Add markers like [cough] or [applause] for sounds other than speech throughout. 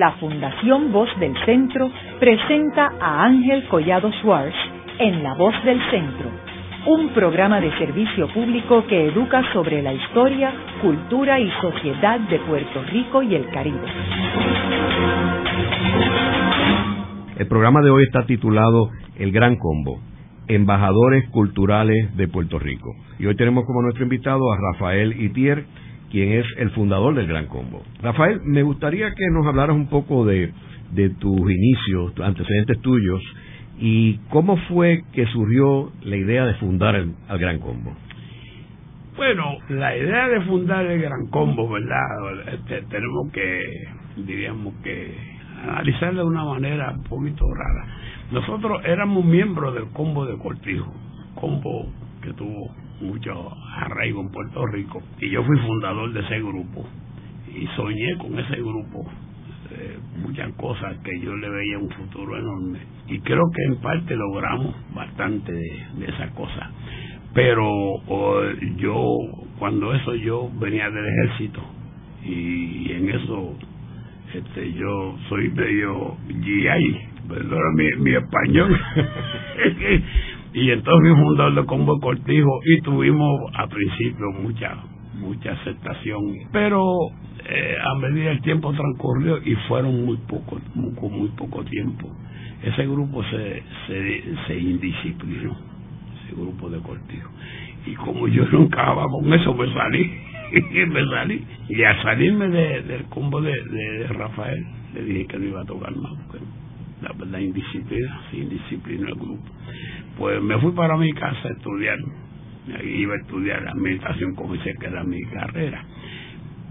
la Fundación Voz del Centro presenta a Ángel Collado Schwartz en La Voz del Centro, un programa de servicio público que educa sobre la historia, cultura y sociedad de Puerto Rico y el Caribe. El programa de hoy está titulado El Gran Combo, Embajadores Culturales de Puerto Rico. Y hoy tenemos como nuestro invitado a Rafael Itier, quien es el fundador del Gran Combo. Rafael, me gustaría que nos hablaras un poco de, tus inicios, tus antecedentes tuyos, y cómo fue que surgió la idea de fundar el, Gran Combo. Bueno, la idea de fundar el Gran Combo, ¿verdad? Este, tenemos que, diríamos que, analizarla de una manera un poquito rara. Nosotros éramos miembros del Combo de Cortijo, combo que tuvo mucho arraigo en Puerto Rico. Y yo fui fundador de ese grupo. Y soñé con ese grupo. Eh, muchas cosas que yo le veía un futuro enorme. Y creo que en parte logramos bastante de, esas cosas pero yo cuando eso yo venía del ejército y en eso este yo soy medio GI perdona mi, mi español [laughs] [laughs] y entonces fui fundador de Combo Cortijo y tuvimos a principio mucha mucha aceptación. Pero eh, a medida el tiempo transcurrió y fueron muy poco con muy poco tiempo. Ese grupo se, se, se indisciplinó ese grupo de Cortijo. Y como yo nunca estaba con eso me salí [laughs] me salí. Y al salirme del combo de, de, Rafael le dije que no iba a tocar más porque la, la indisciplina se indisciplinó el grupo pues me fui para mi casa a estudiar. Iba a estudiar administración comercial, que era mi carrera.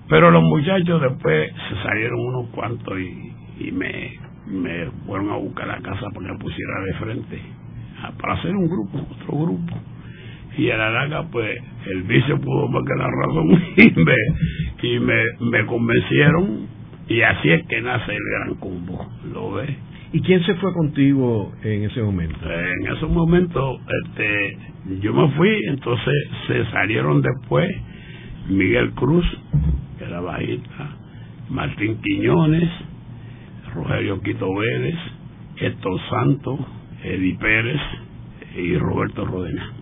Pero los muchachos después se salieron unos cuantos y, me, me fueron a buscar la casa para que pusiera de frente para hacer un grupo, otro grupo. Y a la larga, pues, el vice pudo porque la razón [laughs] y me, y me, me convencieron y así es que nace el gran combo, ¿lo ves? ¿Y quién se fue contigo en ese momento? En ese momento, este, yo me fui, entonces se salieron después Miguel Cruz, que era bajista, Martín Quiñones, Rogelio Quito Vélez, Héctor Santos, Eddie Pérez y Roberto Rodena.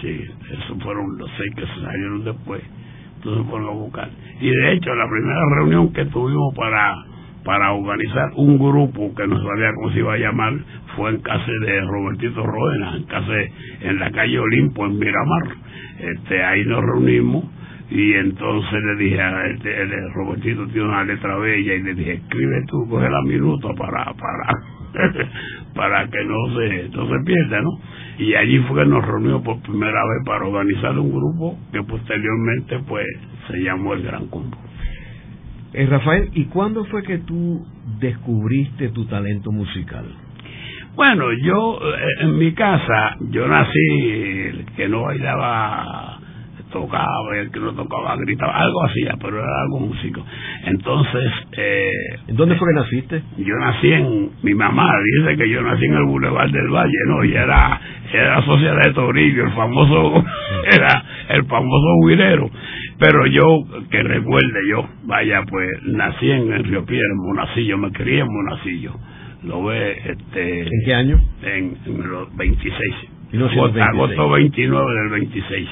Sí, esos fueron los seis que se salieron después. Entonces fueron a buscar. Y de hecho, la primera reunión que tuvimos para para organizar un grupo que no sabía cómo se iba a llamar fue en casa de Robertito Rodena, en casa en la calle Olimpo en Miramar. Este, ahí nos reunimos y entonces le dije a este, el, Robertito tiene una letra bella y le dije escribe tú, coge la minuta para para [laughs] para que no se no se pierda, ¿no? Y allí fue que nos reunimos por primera vez para organizar un grupo que posteriormente pues se llamó el Gran Combo. Eh, Rafael, ¿y cuándo fue que tú descubriste tu talento musical? Bueno, yo eh, en mi casa, yo nací, el que no bailaba tocaba, el que no tocaba gritaba, algo hacía, pero era algo músico. Entonces... Eh, ¿En dónde fue que naciste? Yo nací en... Mi mamá dice que yo nací en el Boulevard del Valle, ¿no? Y era, era la sociedad de Torillo, el famoso... [laughs] era el famoso huirero. Pero yo, que recuerde yo, vaya, pues nací en el Río Piedra, en Monacillo, me crié en Monacillo. Lo ve, este... ¿En qué año? En, los 26. Agosto 29 del 26.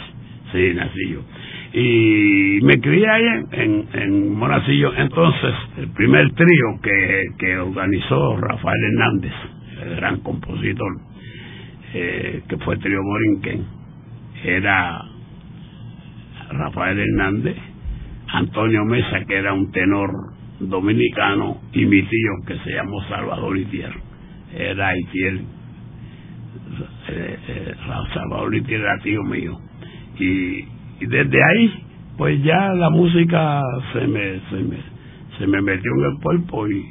Sí, nací yo. Y me crié ahí en, en, Monacillo. Entonces, el primer trío que, que organizó Rafael Hernández, el gran compositor, eh, que fue trío Morinquen, era Rafael Hernández, Antonio Mesa, que era un tenor dominicano, y mi tío, que se llamó Salvador Itier. Era Itier, eh, eh, Salvador Itier era tío mío. Y, desde ahí, pues ya la música se me, se me, se me metió en el cuerpo y...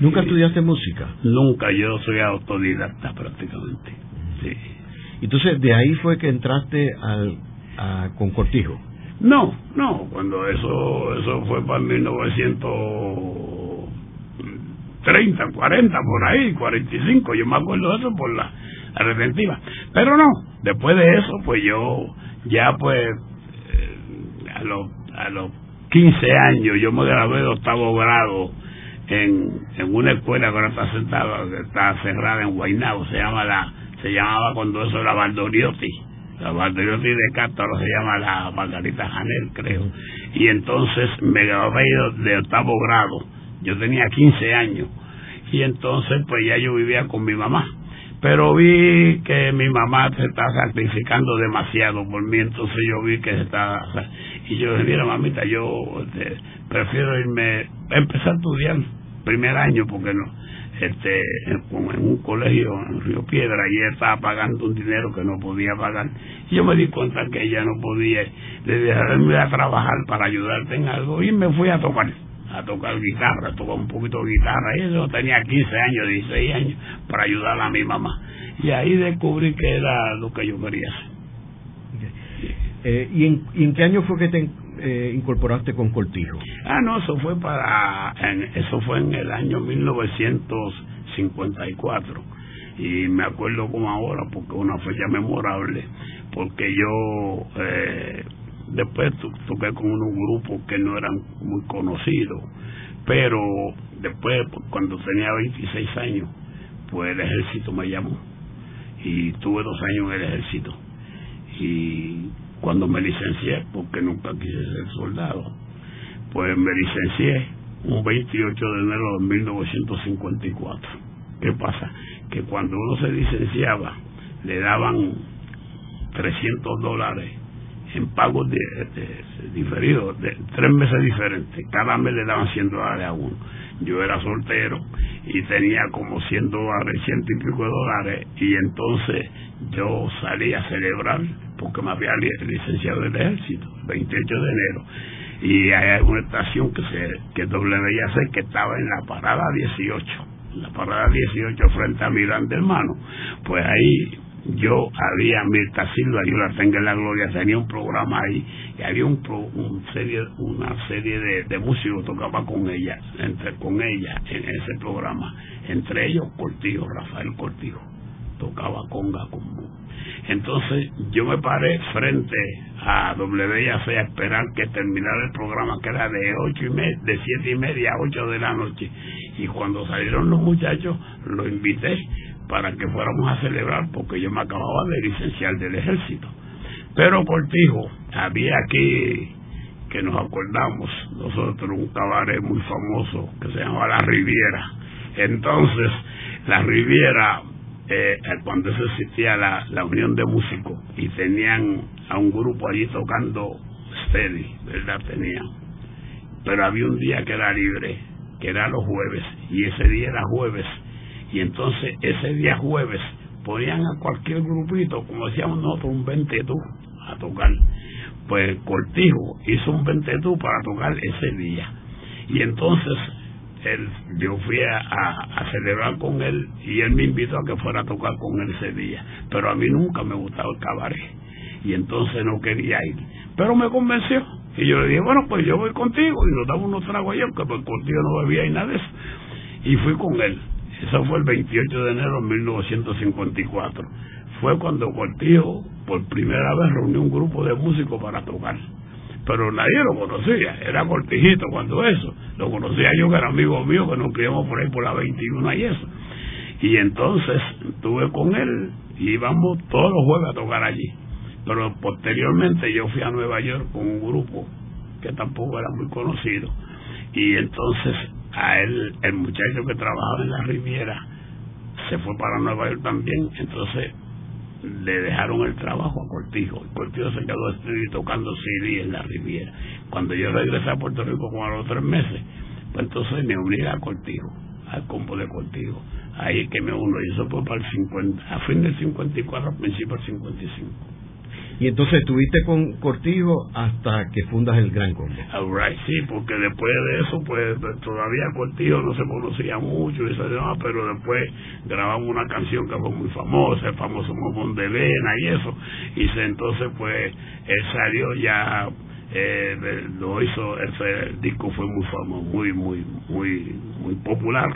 ¿Nunca estudiaste música? Nunca, yo soy autodidacta prácticamente. Sí. Entonces, de ahí fue que entraste al, a, con Cortijo. No, no, cuando eso eso fue para 1930, 40, por ahí, 45, yo me acuerdo de eso por la, retentiva. Pero no, después de eso, pues yo ya pues eh, a los a los 15 años yo me grabé de octavo grado en, en una escuela que ahora está sentada, está cerrada en Guaynabo, se llama la, se llamaba cuando eso era Valdoriotti, la Valdoriotti de Cántaro se llama la Margarita Janel, creo, y entonces me gradué de octavo grado, yo tenía 15 años, y entonces pues ya yo vivía con mi mamá, pero vi que mi mamá se está sacrificando demasiado por mí, entonces yo vi que se está... Y yo dije, mira mamita, yo este, prefiero irme, empezar a estudiar primer año, porque no, este, en, un colegio en Río Piedra, y ella estaba pagando un dinero que no podía pagar. Y yo me di cuenta que ella no podía, le dejarme a trabajar para ayudarte en algo, y me fui a tocar a tocar guitarra, a tocar un poquito de guitarra. Y eso tenía 15 años, 16 años, para ayudar a mi mamá. Y ahí descubrí que era lo que yo quería hacer. Eh, ¿y, en, ¿y, en, qué año fue que te eh, incorporaste con Cortijo? Ah, no, eso fue para, eso fue en el año 1954 y me acuerdo como ahora porque es una fecha memorable porque yo eh, después toqué con unos grupos que no eran muy conocidos pero después cuando tenía 26 años pues el ejército me llamó. Y tuve dos años en el ejército. Y cuando me licencié porque nunca quise ser soldado pues me licencié un 28 de enero de 1954 ¿qué pasa? que cuando uno se licenciaba le daban 300 dólares en pagos de, diferidos de tres meses diferentes. Cada mes le daban 100 dólares a uno. Yo era soltero y tenía como 100 dólares, ciento y pico de dólares. Y entonces yo salí a celebrar porque me había licenciado del ejército, el 28 de enero. Y hay una estación que se que WIAC que estaba en la parada 18, en la parada 18 frente a Miranda Hermano. Pues ahí yo había Mirta Silva, yo la tengo en la gloria, tenía un programa ahí y había un, serie, una serie de, de músicos tocaba con ella, entre con ella en ese programa, entre ellos Cortijo, Rafael Cortijo, tocaba conga con entonces yo me paré frente a WIAC a esperar que terminara el programa que era de ocho y media, de siete y media a ocho de la noche. Y cuando salieron los muchachos lo invité para que fuéramos a celebrar porque yo me acababa de licenciar del ejército. Pero Cortijo, había aquí, que nos acordamos, nosotros un cabaret muy famoso que se llamaba La Riviera. Entonces, La Riviera, eh, cuando eso existía la, la Unión de Músicos y tenían a un grupo allí tocando steady, ¿verdad? Tenían. Pero había un día que era libre, que era los jueves, y ese día era jueves y entonces ese día jueves ponían a cualquier grupito, como decíamos nosotros, un ventetú a tocar. Pues Cortijo hizo un ventetú para tocar ese día. Y entonces él, yo fui a, celebrar con él y él me invitó a que fuera a tocar con él ese día. Pero a mí nunca me gustaba el cabaret. Y entonces no quería ir. Pero me convenció. Y yo le dije, bueno, pues yo voy contigo. Y nos damos unos tragos allá, porque pues Cortijo no bebía y nada de eso. Y fui con él. Eso fue el 28 de enero de 1954. Fue cuando Cortijo por primera vez reunió un grupo de músicos para tocar. Pero nadie lo conocía, era Cortijito cuando eso. Lo conocía yo que era amigo mío, que nos criamos por ahí por la 21 y eso. Y entonces estuve con él y íbamos todos los jueves a tocar allí. Pero posteriormente yo fui a Nueva York con un grupo que tampoco era muy conocido. Y entonces a él, el muchacho que trabajaba en la Riviera, se fue para Nueva York también, entonces le dejaron el trabajo a Cortijo. Y Cortijo se quedó tocando CD en la Riviera. Cuando yo regresé a Puerto Rico como a los tres meses, pues entonces me uní a Cortijo, al combo de Cortijo. Ahí es que me uno, y eso fue para el 50, a fin del 54, a principios del 55. Y entonces estuviste con Cortijo hasta que fundas el Gran Combo. Right, sí, porque después de eso, pues todavía Cortijo no se conocía mucho, y eso, pero después grabamos una canción que fue muy famosa, el famoso Momón de Elena y eso. Y se, entonces, pues, él salió ya, eh, lo hizo, ese disco fue muy famoso, muy, muy, muy, muy popular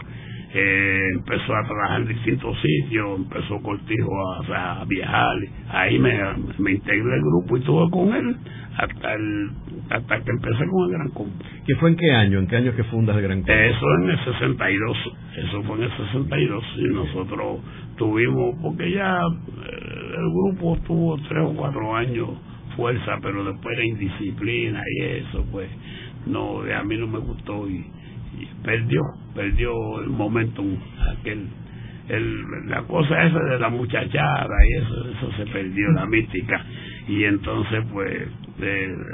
eh, empezó a trabajar en distintos sitios, empezó Cortijo a, a viajar, ahí me, me integré al grupo y estuve con él hasta el hasta que empecé con el Gran Combo. ¿Qué fue en qué año? ¿En qué año que fundas el Gran Combo? Eso en el 62, eso fue en el 62 y nosotros tuvimos, porque ya eh, el grupo tuvo tres o cuatro años fuerza, pero después la indisciplina y eso, pues no, a mí no me gustó y, perdió, perdió el momentum aquel el, la cosa esa de la muchachada y eso, eso se perdió, la mística. Y entonces, pues,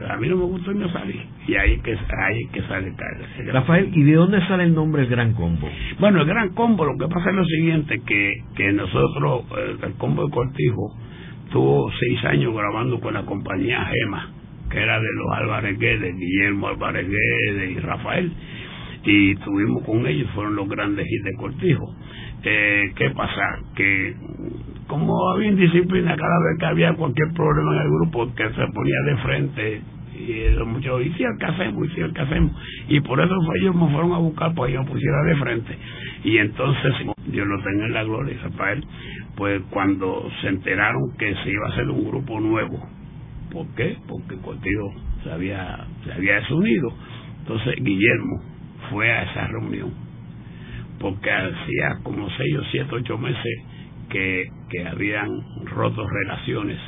a mí no me gustó y me salí. Y ahí que ahí que sale Rafael, ¿y de dónde sale el nombre El Gran Combo? Bueno, el Gran Combo, lo que pasa es lo siguiente, que, que nosotros, el, Combo de Cortijo, tuvo seis años grabando con la compañía Gema, que era de los Álvarez Guedes, Guillermo Álvarez Guedes y Rafael. Y estuvimos con ellos, fueron los grandes hits de Cortijo eh, ¿qué pasa? Que como había indisciplina cada vez que había cualquier problema en el grupo, que se ponía de frente y los muchachos hicieron que hacemos, hicieron que hacemos. Y por eso ellos me fueron a buscar para que yo pusiera de frente. Y entonces, yo lo tengo en la gloria, Rafael, pues cuando se enteraron que se iba a hacer un grupo nuevo, ¿por qué? Porque contigo se había, se había desunido. Entonces Guillermo fue a esa reunión porque hacía como seis o siete, ocho meses que, que habían roto relaciones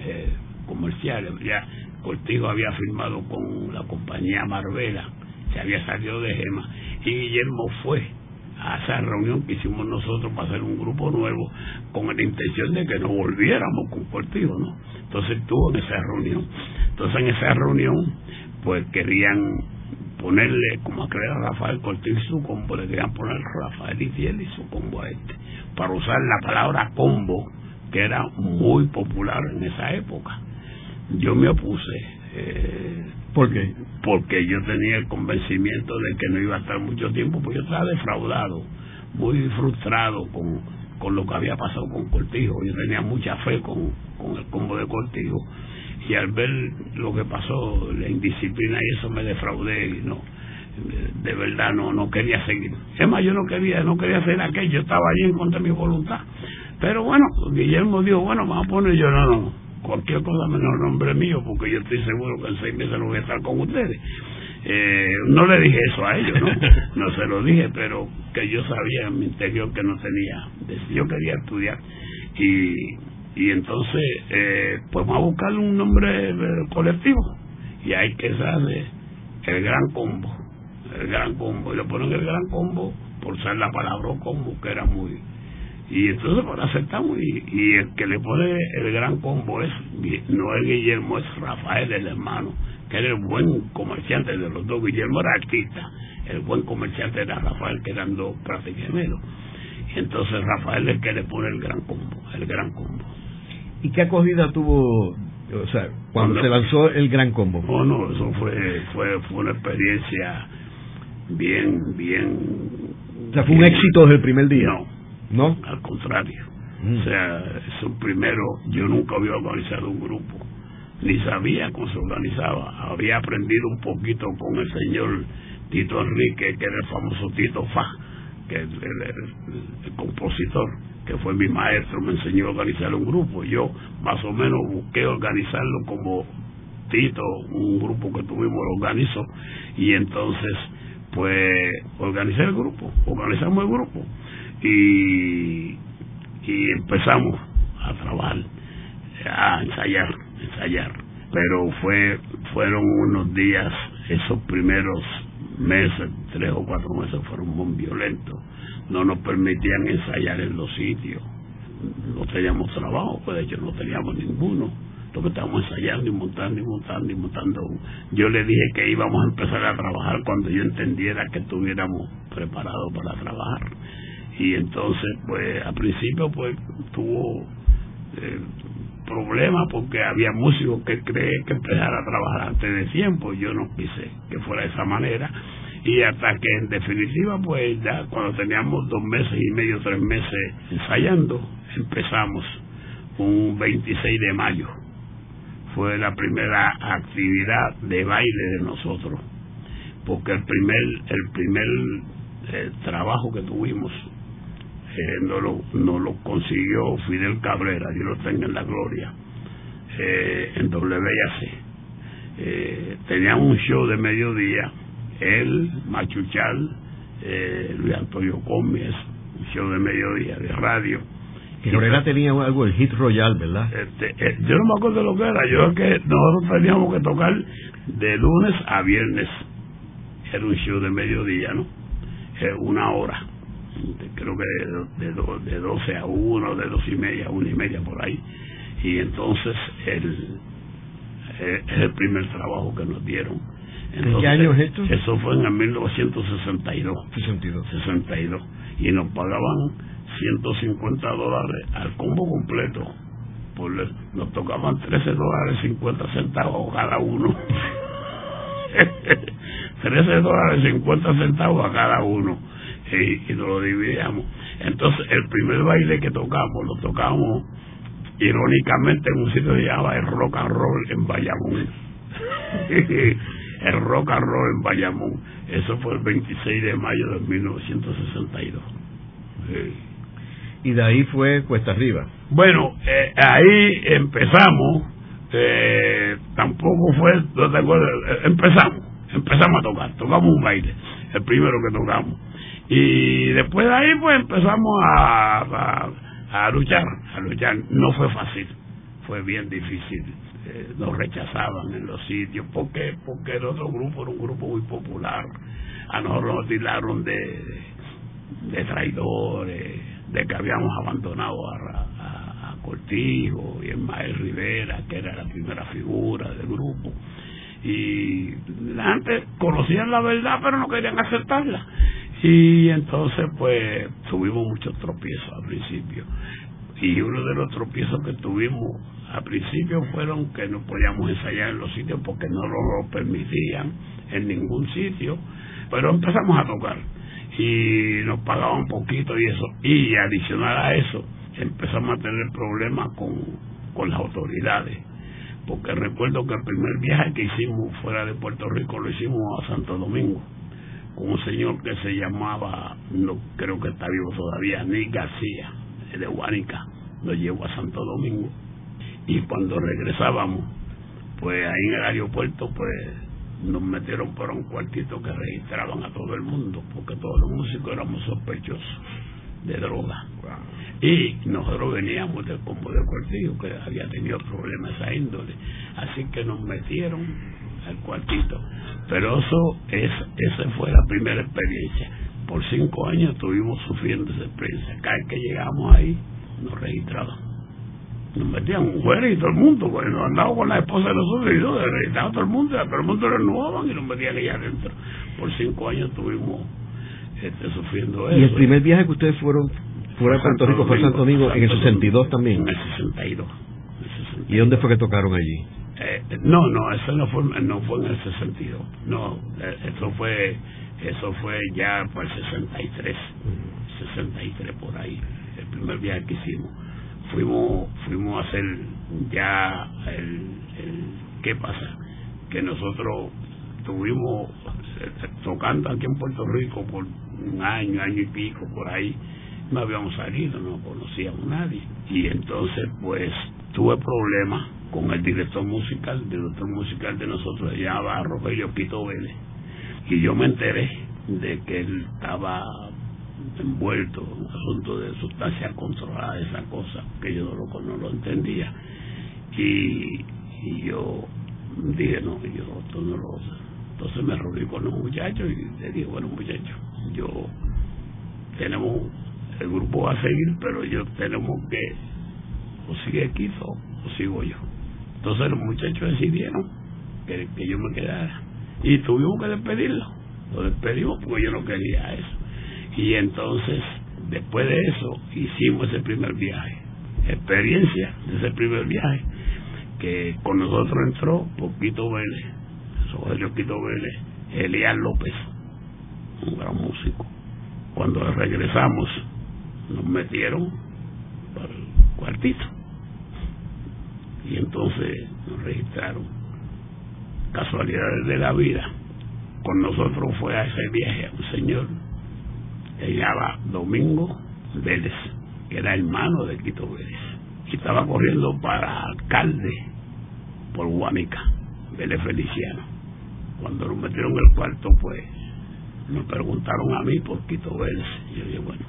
eh, comerciales. Ya Cortijo había firmado con la compañía Marvela, se había salido de Gema, y Guillermo fue a esa reunión que hicimos nosotros para hacer un grupo nuevo con la intención de que nos volviéramos con Cortijo, ¿no? Entonces estuvo en esa reunión. Entonces en esa reunión pues querían ponerle, como a creer a Rafael Cortés su combo, le querían poner Rafael Itiel y su combo a este, para usar la palabra combo, que era muy popular en esa época. Yo me opuse. Eh, ¿Por qué? Porque yo tenía el convencimiento de que no iba a estar mucho tiempo, porque yo estaba defraudado, muy frustrado con, con lo que había pasado con Cortijo. Yo tenía mucha fe con, con el combo de Cortijo y al ver lo que pasó, la indisciplina y eso me defraudé y no, de verdad no no quería seguir. Es más, yo no quería, no quería hacer aquello, yo estaba allí en contra de mi voluntad. Pero bueno, Guillermo dijo, bueno, vamos a poner yo, no, no, cualquier cosa menos nombre mío, porque yo estoy seguro que en seis meses no voy a estar con ustedes. Eh, no le dije eso a ellos, ¿no? [laughs] No se lo dije, pero que yo sabía en mi interior que no tenía, yo quería estudiar y y entonces eh, pues vamos a buscar un nombre eh, colectivo. Y hay que saber el gran combo el gran combo. Y le ponen el gran combo por ser la palabra combo que era muy y entonces pues aceptamos. Y, y el que le pone el gran combo es no es Guillermo es Rafael el hermano que era el buen comerciante de los dos. Guillermo era artista el buen comerciante era Rafael que eran dos prácticamente y entonces Rafael es el que le pone el gran combo el gran combo ¿Y qué acogida tuvo, o sea, cuando se lanzó el Gran Combo? No, no, eso fue, fue, fue una experiencia bien, bien... O sea, fue un éxito desde el primer día. No, ¿no? Al contrario. Mm. O sea, eso primero, yo nunca había organizado un grupo, ni sabía cómo se organizaba. Había aprendido un poquito con el señor Tito Enrique, que era el famoso Tito Fa, que es el compositor que fue mi maestro, me enseñó a organizar un grupo. Yo más o menos busqué organizarlo como Tito, un grupo que tuvimos, lo organizó, y entonces pues organizé el grupo, organizamos el grupo y, y empezamos a trabajar, a ensayar, ensayar. Pero fue, fueron unos días, esos primeros meses, tres o cuatro meses fueron muy violentos no nos permitían ensayar en los sitios. No teníamos trabajo, pues de hecho no teníamos ninguno. Entonces estábamos ensayando y montando y montando y montando. Yo le dije que íbamos a empezar a trabajar cuando yo entendiera que estuviéramos preparados para trabajar. Y entonces, pues, al principio, pues, tuvo eh, problemas porque había músicos que creen que empezara a trabajar antes de tiempo. Yo no quise que fuera de esa manera y hasta que en definitiva pues ya cuando teníamos dos meses y medio, tres meses ensayando, empezamos un 26 de mayo. Fue la primera actividad de baile de nosotros, porque el primer, el primer eh, trabajo que tuvimos eh, no, lo, no lo consiguió Fidel Cabrera, yo lo tengo en la gloria, eh, en WAC eh, teníamos un show de mediodía, él, Machuchal, eh, Luis Antonio Gómez, un show de mediodía de radio. Que Lorena tenía algo, el hit royal, ¿verdad? Este, eh, yo no me acuerdo lo que era, yo es que nosotros teníamos que tocar de lunes a viernes. Era un show de mediodía, ¿no? Eh, una hora. Creo que de, de, de 12 a 1, de 2 y media a 1 y media por ahí. Y entonces el, eh, es el primer trabajo que nos dieron. ¿En qué año es esto? Eso fue en el 1962. 62. 62. Y nos pagaban 150 dólares al combo completo. Por, nos tocaban 13 dólares 50 centavos cada uno. [laughs] 13 dólares 50 centavos a cada uno. Y, y nos lo dividíamos. Entonces, el primer baile que tocamos, lo tocamos irónicamente en un sitio que se llama el Rock and Roll en Bayamón. [laughs] el Rock and Roll en Bayamón. Eso fue el 26 de mayo de 1962. Y de ahí fue cuesta arriba. Bueno, eh, ahí empezamos. Eh, tampoco fue, no te acuerdas, eh, empezamos, empezamos a tocar, tocamos un baile, el primero que tocamos. Y después de ahí, pues empezamos a, a a luchar, a luchar. No fue fácil, fue bien difícil. Eh, nos rechazaban en los sitios. ¿Por qué? Porque el otro grupo era un grupo muy popular. A nosotros nos tiraron de, de traidores, de que habíamos abandonado a, a, a Cortijo y Mael Rivera, que era la primera figura del grupo. Y gente conocían la verdad, pero no querían aceptarla. Y entonces, pues, tuvimos muchos tropiezos al principio. Y uno de los tropiezos que tuvimos al principio fueron que no podíamos ensayar en los sitios porque no lo permitían en ningún sitio. Pero empezamos a tocar y nos pagaban poquito y eso. Y adicional a eso, empezamos a tener problemas con, con las autoridades. Porque recuerdo que el primer viaje que hicimos fuera de Puerto Rico lo hicimos a Santo Domingo con un señor que se llamaba, no creo que está vivo todavía, Nick García, de Huánica, nos llevó a Santo Domingo. Y cuando regresábamos, pues ahí en el aeropuerto, pues nos metieron por un cuartito que registraban a todo el mundo, porque todos los músicos éramos sospechosos de droga. Y nosotros veníamos del combo de cuartillo, que había tenido problemas a índole. Así que nos metieron al cuartito. Pero eso es, esa fue la primera experiencia. Por cinco años estuvimos sufriendo esa experiencia. Cada vez que llegamos ahí, nos registraban. Nos metían fuera y todo el mundo, pues nos andábamos con la esposa de nosotros y nos registraban todo el mundo, todo el mundo renovaban y nos metían allá adentro. Por cinco años estuvimos este, sufriendo eso. ¿Y el primer viaje que ustedes fueron fuera de Puerto Rico fue a Santo Domingo en el 62 también? En el 62. ¿Y dónde fue que tocaron allí? Eh, no, no, eso no fue, no fue en ese sentido. No, eh, eso fue, eso fue ya por el 63, 63 por ahí, el primer viaje que hicimos. Fuimos, fuimos a hacer ya el, el ¿qué pasa? Que nosotros estuvimos eh, tocando aquí en Puerto Rico por un año, año y pico por ahí, no habíamos salido, no conocíamos a nadie. Y entonces pues tuve problemas con el director musical, el director musical de nosotros se llamaba Rogelio Quito Vélez. Y yo me enteré de que él estaba envuelto en un asunto de sustancia controlada, esa cosa, que yo no lo, no lo entendía. Y, y yo dije, no, yo esto no lo... Entonces me reuní con los muchachos y le dije, bueno muchachos, yo tenemos, el grupo va a seguir, pero yo tenemos que o sigue Quito o sigo yo. Entonces los muchachos decidieron que, que yo me quedara. Y tuvimos que despedirlo. Lo despedimos porque yo no quería eso. Y entonces, después de eso, hicimos ese primer viaje. Experiencia de ese primer viaje. Que con nosotros entró Poquito Vélez, Rogelio Quito Vélez, Elías López, un gran músico. Cuando regresamos, nos metieron para el cuartito y entonces nos registraron. Casualidades de la vida. Con nosotros fue a ese viaje un señor que se llama Domingo Vélez, que era hermano de Quito Vélez, y estaba corriendo para alcalde por Guanica. Vélez Feliciano. Cuando lo metieron en el cuarto, pues me preguntaron a mí por Quito Vélez. Y yo dije, bueno,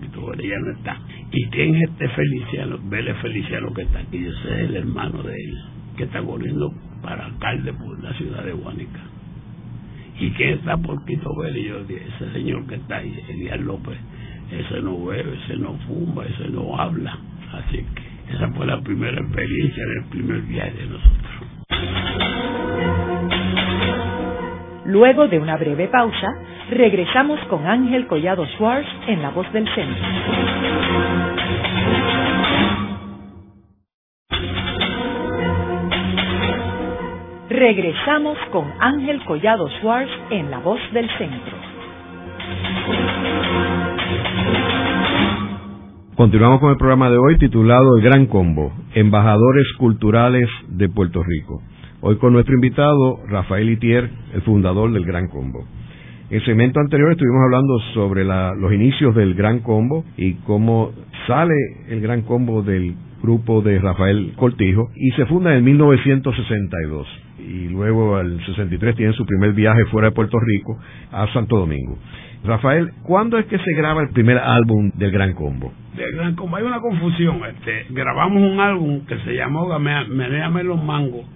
Quito Vélez ya no está. ¿Y quién es este Feliciano? Vélez Feliciano que está aquí. Yo sé, es el hermano de él, que está corriendo para alcalde por la ciudad de Guanica. ¿Y quién está por Quito Vélez? Y yo dije, ese señor que está ahí, Elías López, ese no bebe, ese no fuma, ese no habla. Así que esa fue la primera experiencia del primer viaje de nosotros. Luego de una breve pausa, regresamos con Ángel Collado Schwartz en La Voz del Centro. Regresamos con Ángel Collado Schwartz en La Voz del Centro. Continuamos con el programa de hoy titulado El Gran Combo, Embajadores Culturales de Puerto Rico. Hoy con nuestro invitado, Rafael Itier, el fundador del Gran Combo. En el segmento anterior estuvimos hablando sobre los inicios del Gran Combo y cómo sale el Gran Combo del grupo de Rafael Cortijo y se funda en 1962 y luego al 63 tiene su primer viaje fuera de Puerto Rico a Santo Domingo. Rafael, ¿cuándo es que se graba el primer álbum del Gran Combo? Del Gran Combo hay una confusión. Este, grabamos un álbum que se llamó Menéame los Mangos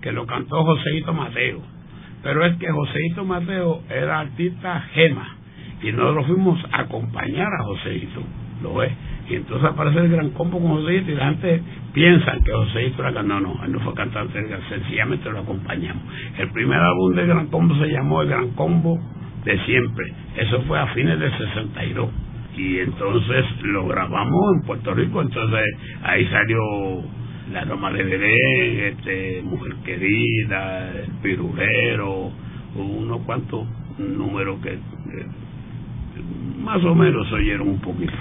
que lo cantó Joseito Mateo. Pero es que Joseito Mateo era artista gema y nosotros fuimos a acompañar a Joseito, ¿lo ves? Y entonces aparece el gran combo con Joseito y la gente piensa que Joseito era no, no, él no fue cantante, sencillamente lo acompañamos. El primer álbum del gran combo se llamó El Gran Combo de Siempre, eso fue a fines del 62 y entonces lo grabamos en Puerto Rico, entonces ahí salió la Roma de Belén, este, Mujer Querida, El Pirulero, unos cuantos números que, más o menos oyeron un poquito.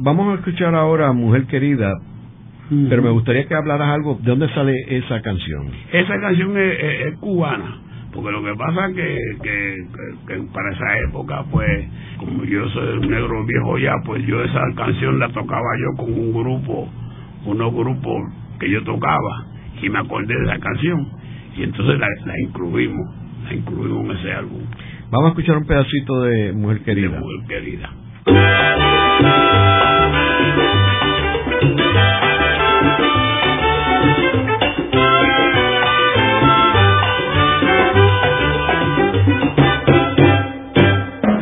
Vamos a escuchar ahora Mujer Querida, pero me gustaría que hablaras algo, ¿de dónde sale esa canción? Esa canción es, cubana, porque lo que pasa que, que, que, para esa época, pues, como yo soy un negro viejo ya, pues yo esa canción la tocaba yo con un grupo, unos grupos que yo tocaba y me acordé de la canción y entonces la, la incluimos, la incluimos en ese álbum. Vamos a escuchar un pedacito de Mujer Querida. De Mujer Querida.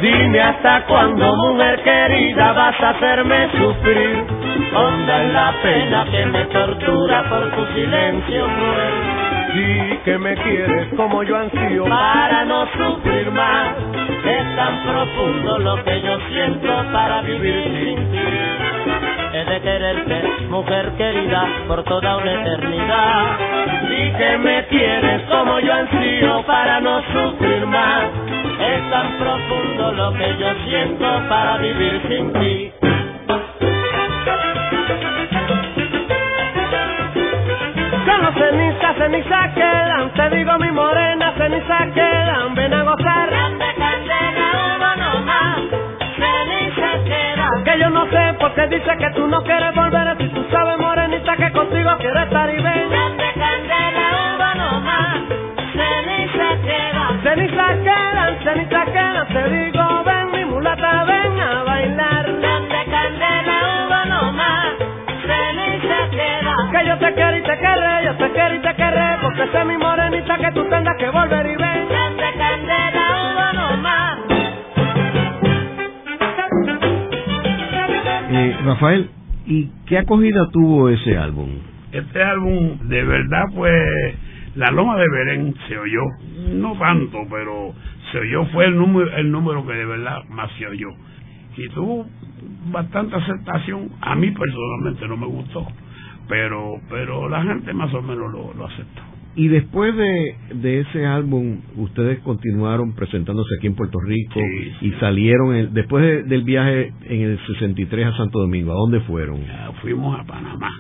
Dime hasta cuándo, mujer querida, vas a hacerme sufrir honda es la pena que me tortura por tu silencio. Sí que me quieres como yo ansío para no sufrir más. Es tan profundo lo que yo siento para vivir sin ti. He de quererte, mujer querida, por toda una eternidad. Sí que me quieres como yo ansío para no sufrir más. Es tan profundo lo que yo siento para vivir sin ti. Cenizas quedan, te digo mi morena, cenizas quedan, ven a gozar. Grande candela, uno no más, cenizas quedan. Que yo no sé por qué dice que tú no quieres volver, si tú sabes morenita que contigo quiero estar y ven. Grande candela, uno no más, cenizas quedan. Cenizas quedan, cenizas quedan, te digo ven mi mulata, ven a bailar. Grande candela, uno no más, cenizas quedan. Que yo te quiero y te querré, yo te quiero y te que tú tengas que volver y candela, uno más. Eh, Rafael, ¿y qué acogida tuvo ese álbum? Este álbum, de verdad, pues, La Loma de Belén se oyó, no tanto, pero se oyó, fue el número, el número que de verdad más se oyó. Y tuvo bastante aceptación, a mí personalmente no me gustó, pero pero la gente más o menos lo, lo aceptó. Y después de, de ese álbum, ustedes continuaron presentándose aquí en Puerto Rico Sí, y salieron, el- después de- del viaje en el 63 a Santo Domingo, ¿a dónde fueron? Ya fuimos a Panamá,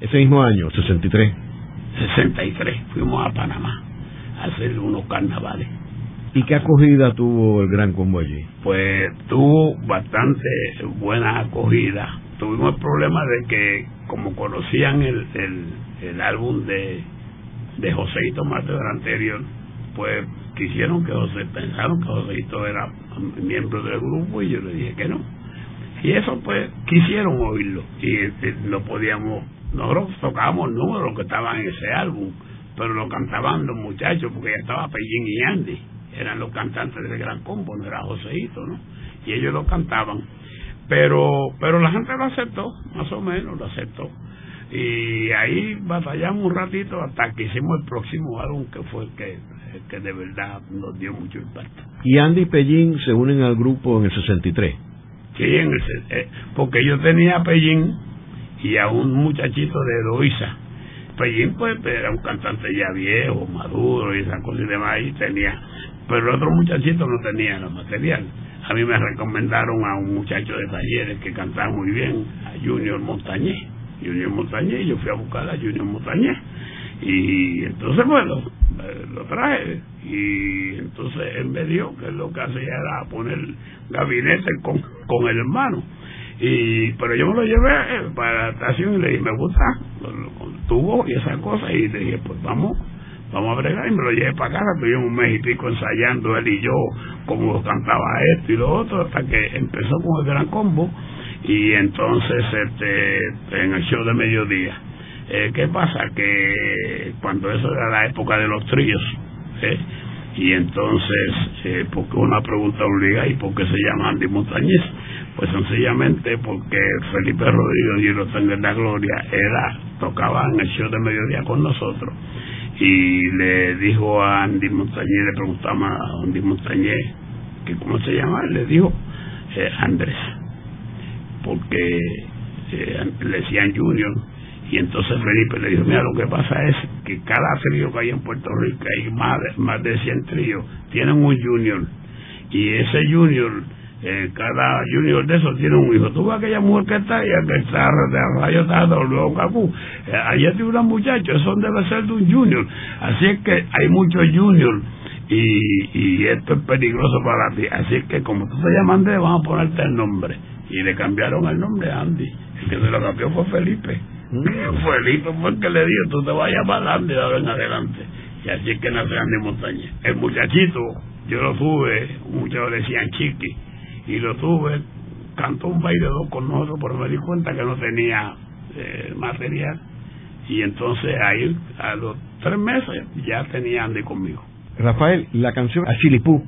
Ese mismo año, 63. 63, fuimos a Panamá a hacer unos carnavales. ¿Y qué acogida tuvo el Gran Combo allí? Pues tuvo bastante buena acogida. Tuvimos el problema de que, como conocían el, el, el álbum de, de Joséito Mateo anterior, pues quisieron que José, pensaron que Joséito era miembro del grupo y yo le dije que no. Y eso pues quisieron oírlo y este, no podíamos, nosotros tocábamos números que estaban en ese álbum, pero lo cantaban los muchachos porque ya estaba Pellín y Andy, eran los cantantes del Gran Combo, no era Joséito, ¿no? Y ellos lo cantaban. Pero, pero la gente lo aceptó, más o menos lo aceptó y ahí batallamos un ratito hasta que hicimos el próximo álbum que fue el que, que de verdad nos dio mucho impacto. ¿Y Andy y Pellín se unen al grupo en el 63? Sí, en el, eh, porque yo tenía a Pellín y a un muchachito de Eloísa. Pellín pues era un cantante ya viejo, maduro y esas cosas y demás y tenía, pero el otro muchachito no tenía el material. A mí me recomendaron a un muchacho de talleres que cantaba muy bien, a Junior Montañez Junior Montañez, y yo fui a buscar a Junior Montañez. Y entonces, bueno, eh, lo traje. Y entonces él me dijo que lo que hacía era poner gabinete con, con el hermano. Y, pero yo me lo llevé eh, para la estación y le dije, me gusta, con tubo y esas cosas. Y le dije, pues vamos, vamos a bregar. Y me lo llevé para casa. Estuvimos un mes y pico ensayando él y yo, como cantaba esto y lo otro, hasta que empezó con el gran combo y entonces este en el show de mediodía eh, qué pasa que cuando eso era la época de los tríos ¿eh? y entonces eh, porque una pregunta obliga y por qué se llama Andy Montañez pues sencillamente porque Felipe Rodríguez y los en la Gloria era tocaba el show de mediodía con nosotros. Y le dijo a Andy Montañez le preguntaba a Andy Montañez que cómo se llama le dijo eh, Andrés porque eh, le decían Junior y entonces Felipe le dijo, mira, lo que pasa es que cada trío que hay en Puerto Rico, hay más de, más de 100 tríos, tienen un Junior y ese Junior, eh, cada Junior de esos tiene un hijo. Tú ves aquella mujer que está allá, que está de rayo está luego Cacú, eh, allá tiene una muchacha, eso debe ser de un Junior. Así es que hay muchos Junior y, y esto es peligroso para ti. Así que como tú te llamas de vamos a ponerte el nombre y le cambiaron el nombre a Andy. El que se lo cambió fue Felipe. Mm. [laughs] Felipe fue el que le dijo, tú te vas a llamar Andy de ahora en adelante. Y así es que nace Andy Montaña. El muchachito, yo lo tuve, muchos decían chiqui, y lo tuve, cantó un baile dos con nosotros, pero me di cuenta que no tenía eh, material. Y entonces ahí, a los tres meses, ya tenía Andy conmigo. Rafael, la canción Achilipú,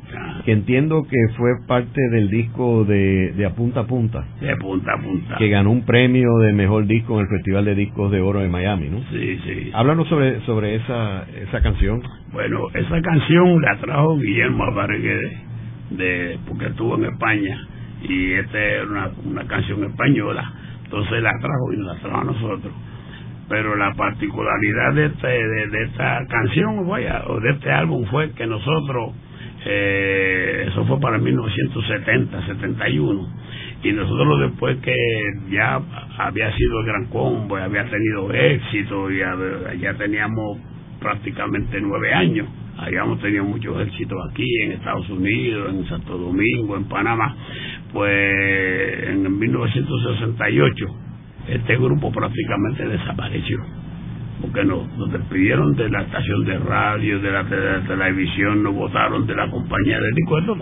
que entiendo que fue parte del disco de, de A Punta a Punta. De Punta a Punta. Que ganó un premio de mejor disco en el Festival de Discos de Oro de Miami, ¿no? Sí, sí. Háblanos sobre, sobre esa, esa canción. Bueno, esa canción la trajo Guillermo Álvarez de, porque estuvo en España y esta es una, una canción española. Entonces la trajo y la trajo a nosotros pero la particularidad de, este, de, esta canción o de este álbum fue que nosotros, eh, eso fue para 1970, 71, y nosotros después que ya había sido el gran combo, y había tenido éxito, y ya teníamos prácticamente nueve años, habíamos tenido muchos éxitos aquí en Estados Unidos, en Santo Domingo, en Panamá, pues en 1968 este grupo prácticamente desapareció porque nos, nos despidieron de la estación de radio, de la, televisión, nos votaron de la compañía de disco, no.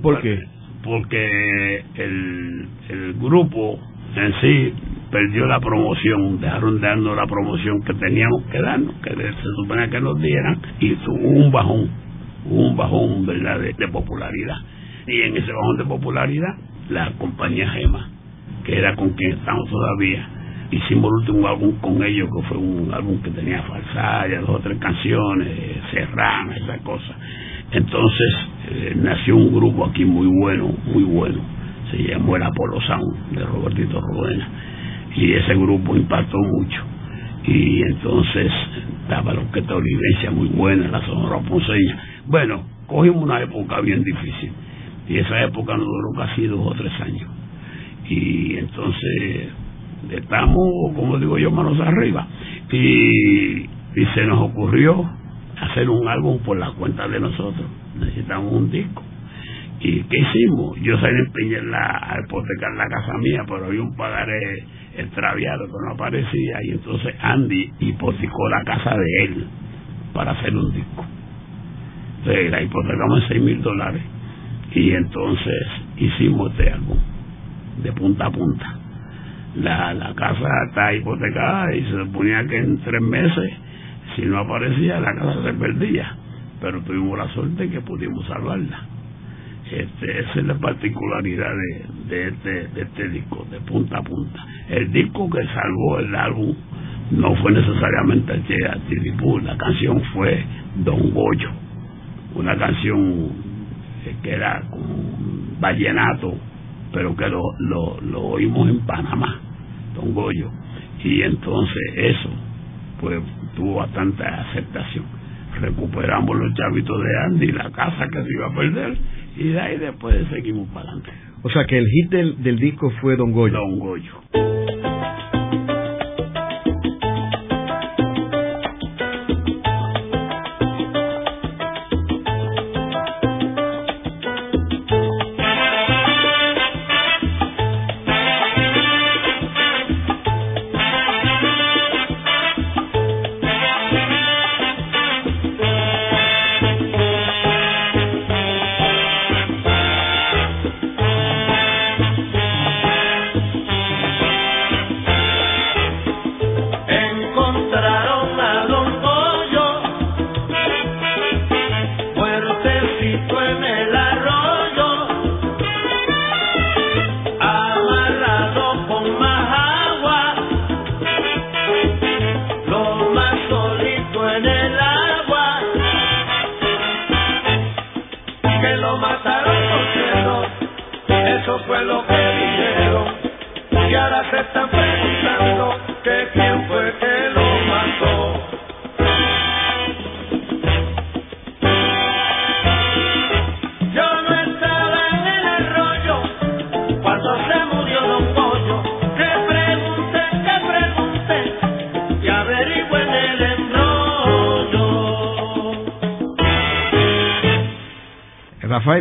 ¿Por qué? Porque el, el grupo en sí perdió la promoción, dejaron de darnos la promoción que teníamos que darnos, que se suponía que nos dieran, y tuvo un bajón, un bajón ¿verdad? De, de popularidad. Y en ese bajón de popularidad, la compañía Gema que era con quien estamos todavía. Hicimos el último álbum con ellos, que fue un álbum que tenía falsaya, dos o tres canciones, serrana, esa cosa. Entonces eh, nació un grupo aquí muy bueno, muy bueno. Se llamó el Apolo Sound, de Robertito Rodena. Y ese grupo impactó mucho. Y entonces estaba la orquesta olivencia muy buena, la sonora ponceña. Bueno, cogimos una época bien difícil. Y esa época nos duró casi dos o tres años y entonces estamos, como digo yo, manos arriba. Y, se nos ocurrió hacer un álbum por la cuenta de nosotros. Necesitamos un disco. ¿Y qué hicimos? Yo salí a hipotecar la casa mía, pero había un pagaré extraviado que no aparecía. Y entonces Andy hipotecó la casa de él para hacer un disco. Entonces la hipotecamos en 6 mil dólares y entonces hicimos este álbum de punta a punta. La, la casa está hipotecada y se suponía que en tres meses, si no aparecía, la casa se perdía. Pero tuvimos la suerte que pudimos salvarla. Este, esa es la particularidad de, de, este, de este disco, de punta a punta. El disco que salvó el álbum no fue necesariamente el la canción fue Don Goyo, una canción que era como vallenato, pero que lo, lo, lo oímos en Panamá, Don Goyo, y entonces eso pues tuvo bastante aceptación. Recuperamos los chavitos de Andy, la casa que se iba a perder, y de ahí después seguimos para adelante. O sea que el hit del, del disco fue Don Goyo. Don Goyo.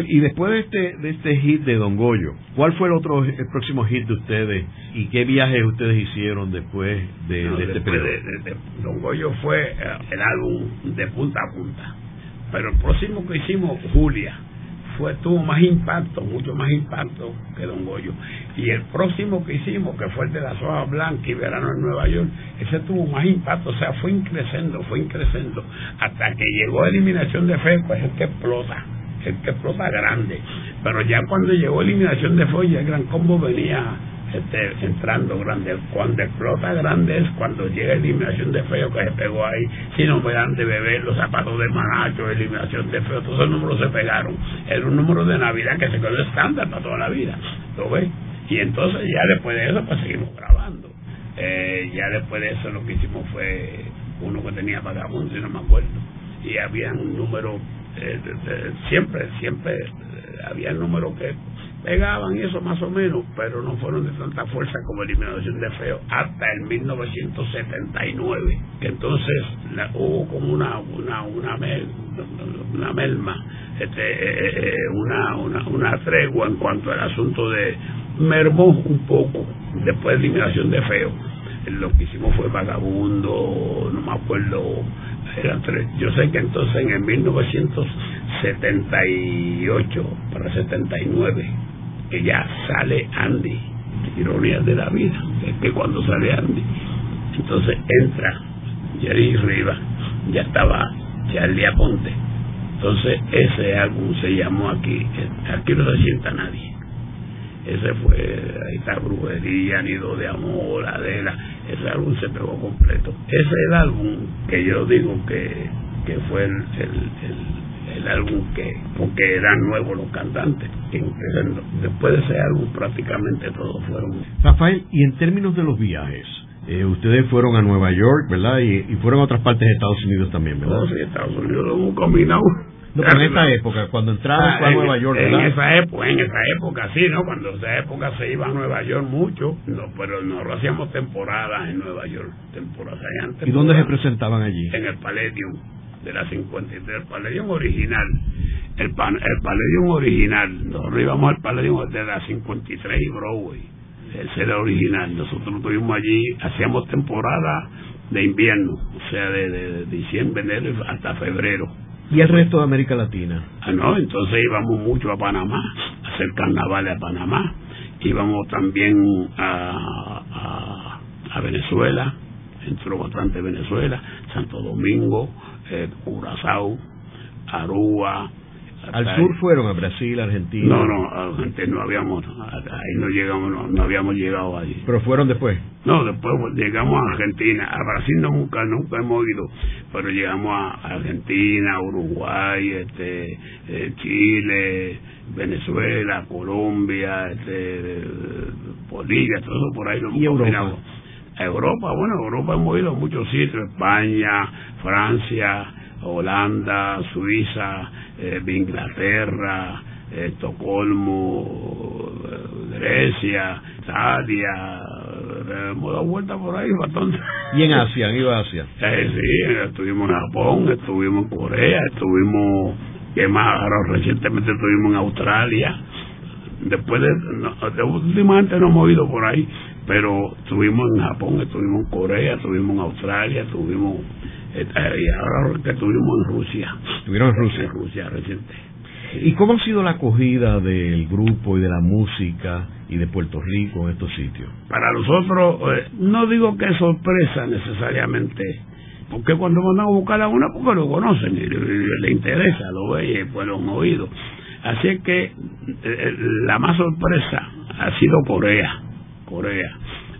Y después de este, de este hit de Don Goyo, ¿cuál fue el otro, el próximo hit de ustedes y qué viajes ustedes hicieron después de, este periodo? De, Don Goyo fue eh, el álbum de punta a punta, pero el próximo que hicimos, Julia, fue tuvo más impacto, mucho más impacto que Don Goyo. Y el próximo que hicimos, que fue el de la soja blanca y verano en Nueva York, ese tuvo más impacto, o sea, fue increciendo, fue increciendo, hasta que llegó Eliminación de Fe, pues es que explota el que explota grande. Pero ya cuando llegó eliminación de folla, el gran combo venía este, entrando grande. Cuando explota grande es cuando llega eliminación de feo que se pegó ahí. Si no dan de beber los zapatos de manacho, eliminación de feo, todos esos números se pegaron. Era un número de Navidad que se quedó estándar para toda la vida. ¿Lo ves? Y entonces ya después de eso pues seguimos grabando. Eh, ya después de eso lo que hicimos fue uno que tenía vagabundo, si no me acuerdo. Y había un número siempre, siempre eh, había números que pegaban y eso más o menos, pero no fueron de tanta fuerza como Eliminación de Feo hasta el 1979, que entonces hubo como una una una, una melma, este, eh, una, una, una tregua en cuanto al asunto de mermó un poco después de Eliminación de Feo. Lo que hicimos fue Vagabundo, no me acuerdo eran tres. Yo sé que entonces en el 1978 para 79 que ya sale Andy, ironías de la vida, es que cuando sale Andy, entonces entra Jerry Riva, ya estaba Charlie Aponte. Entonces ese álbum se llamó aquí, aquí no se sienta nadie ese fue, ahí está Brujería, Nido de Amor, Adela, ese álbum se pegó completo. Ese es el álbum que yo digo que, que fue el, el, el, álbum que, porque eran nuevos los cantantes, después de ese álbum prácticamente todos fueron. Rafael, y en términos de los viajes, eh, ustedes fueron a Nueva York, ¿verdad? Y, y, fueron a otras partes de Estados Unidos también, ¿verdad? sí, Estados Unidos lo hemos combinado. No, en esa época, cuando entraron ah, a Nueva York, En esa época, en esa época sí, ¿no? Cuando en esa época se iba a Nueva York mucho, no, pero no lo hacíamos temporadas en Nueva York, temporadas allá. ¿Y dónde se presentaban allí? En el Palladium de la 53, el Palladium original. El, pan, el Palladium original, nosotros íbamos al Palladium de la 53 y Broadway. Ese era original. Nosotros estuvimos allí, hacíamos temporada de invierno, o sea, de, de, diciembre, enero hasta febrero. ¿Y el resto de América Latina? Ah, no, entonces íbamos mucho a Panamá, a hacer carnavales a Panamá. Íbamos también a, a, a Venezuela, entró bastante Venezuela, Santo Domingo, eh, Curazao, Aruba, ¿Al sur fueron? ¿A Brasil, Argentina? No, no, a Argentina no habíamos, ahí no llegamos, no, no, habíamos llegado ahí. ¿Pero fueron después? No, después llegamos a Argentina, a Brasil no, nunca, nunca hemos ido, pero llegamos a Argentina, Uruguay, este, eh, Chile, Venezuela, Colombia, este, Bolivia, todo eso por ahí lo ¿Y Europa? A Europa, bueno, Europa hemos ido a muchos sitios, España, Francia, Holanda, Suiza, eh, Inglaterra, eh, Estocolmo, eh, Grecia, Italia, hemos dado vuelta por ahí bastante. ¿Y en Asia? ¿Han ido a Asia? [laughs] Eh, sí, estuvimos en Japón, estuvimos en Corea, estuvimos, ¿qué más? Ahora recientemente estuvimos en Australia. Después de, no, de últimamente no hemos ido por ahí, pero estuvimos en Japón, estuvimos en Corea, estuvimos en Australia, estuvimos que estuvimos en Rusia. ¿Estuvieron en Rusia? En Rusia reciente. ¿Y cómo ha sido la acogida del grupo y de la música y de Puerto Rico en estos sitios? Para nosotros, eh, no digo que es sorpresa necesariamente, porque cuando mandan a buscar a una, porque lo conocen y, le interesa, lo ve y pues lo han oído. Así que eh, la más sorpresa ha sido Corea. Corea,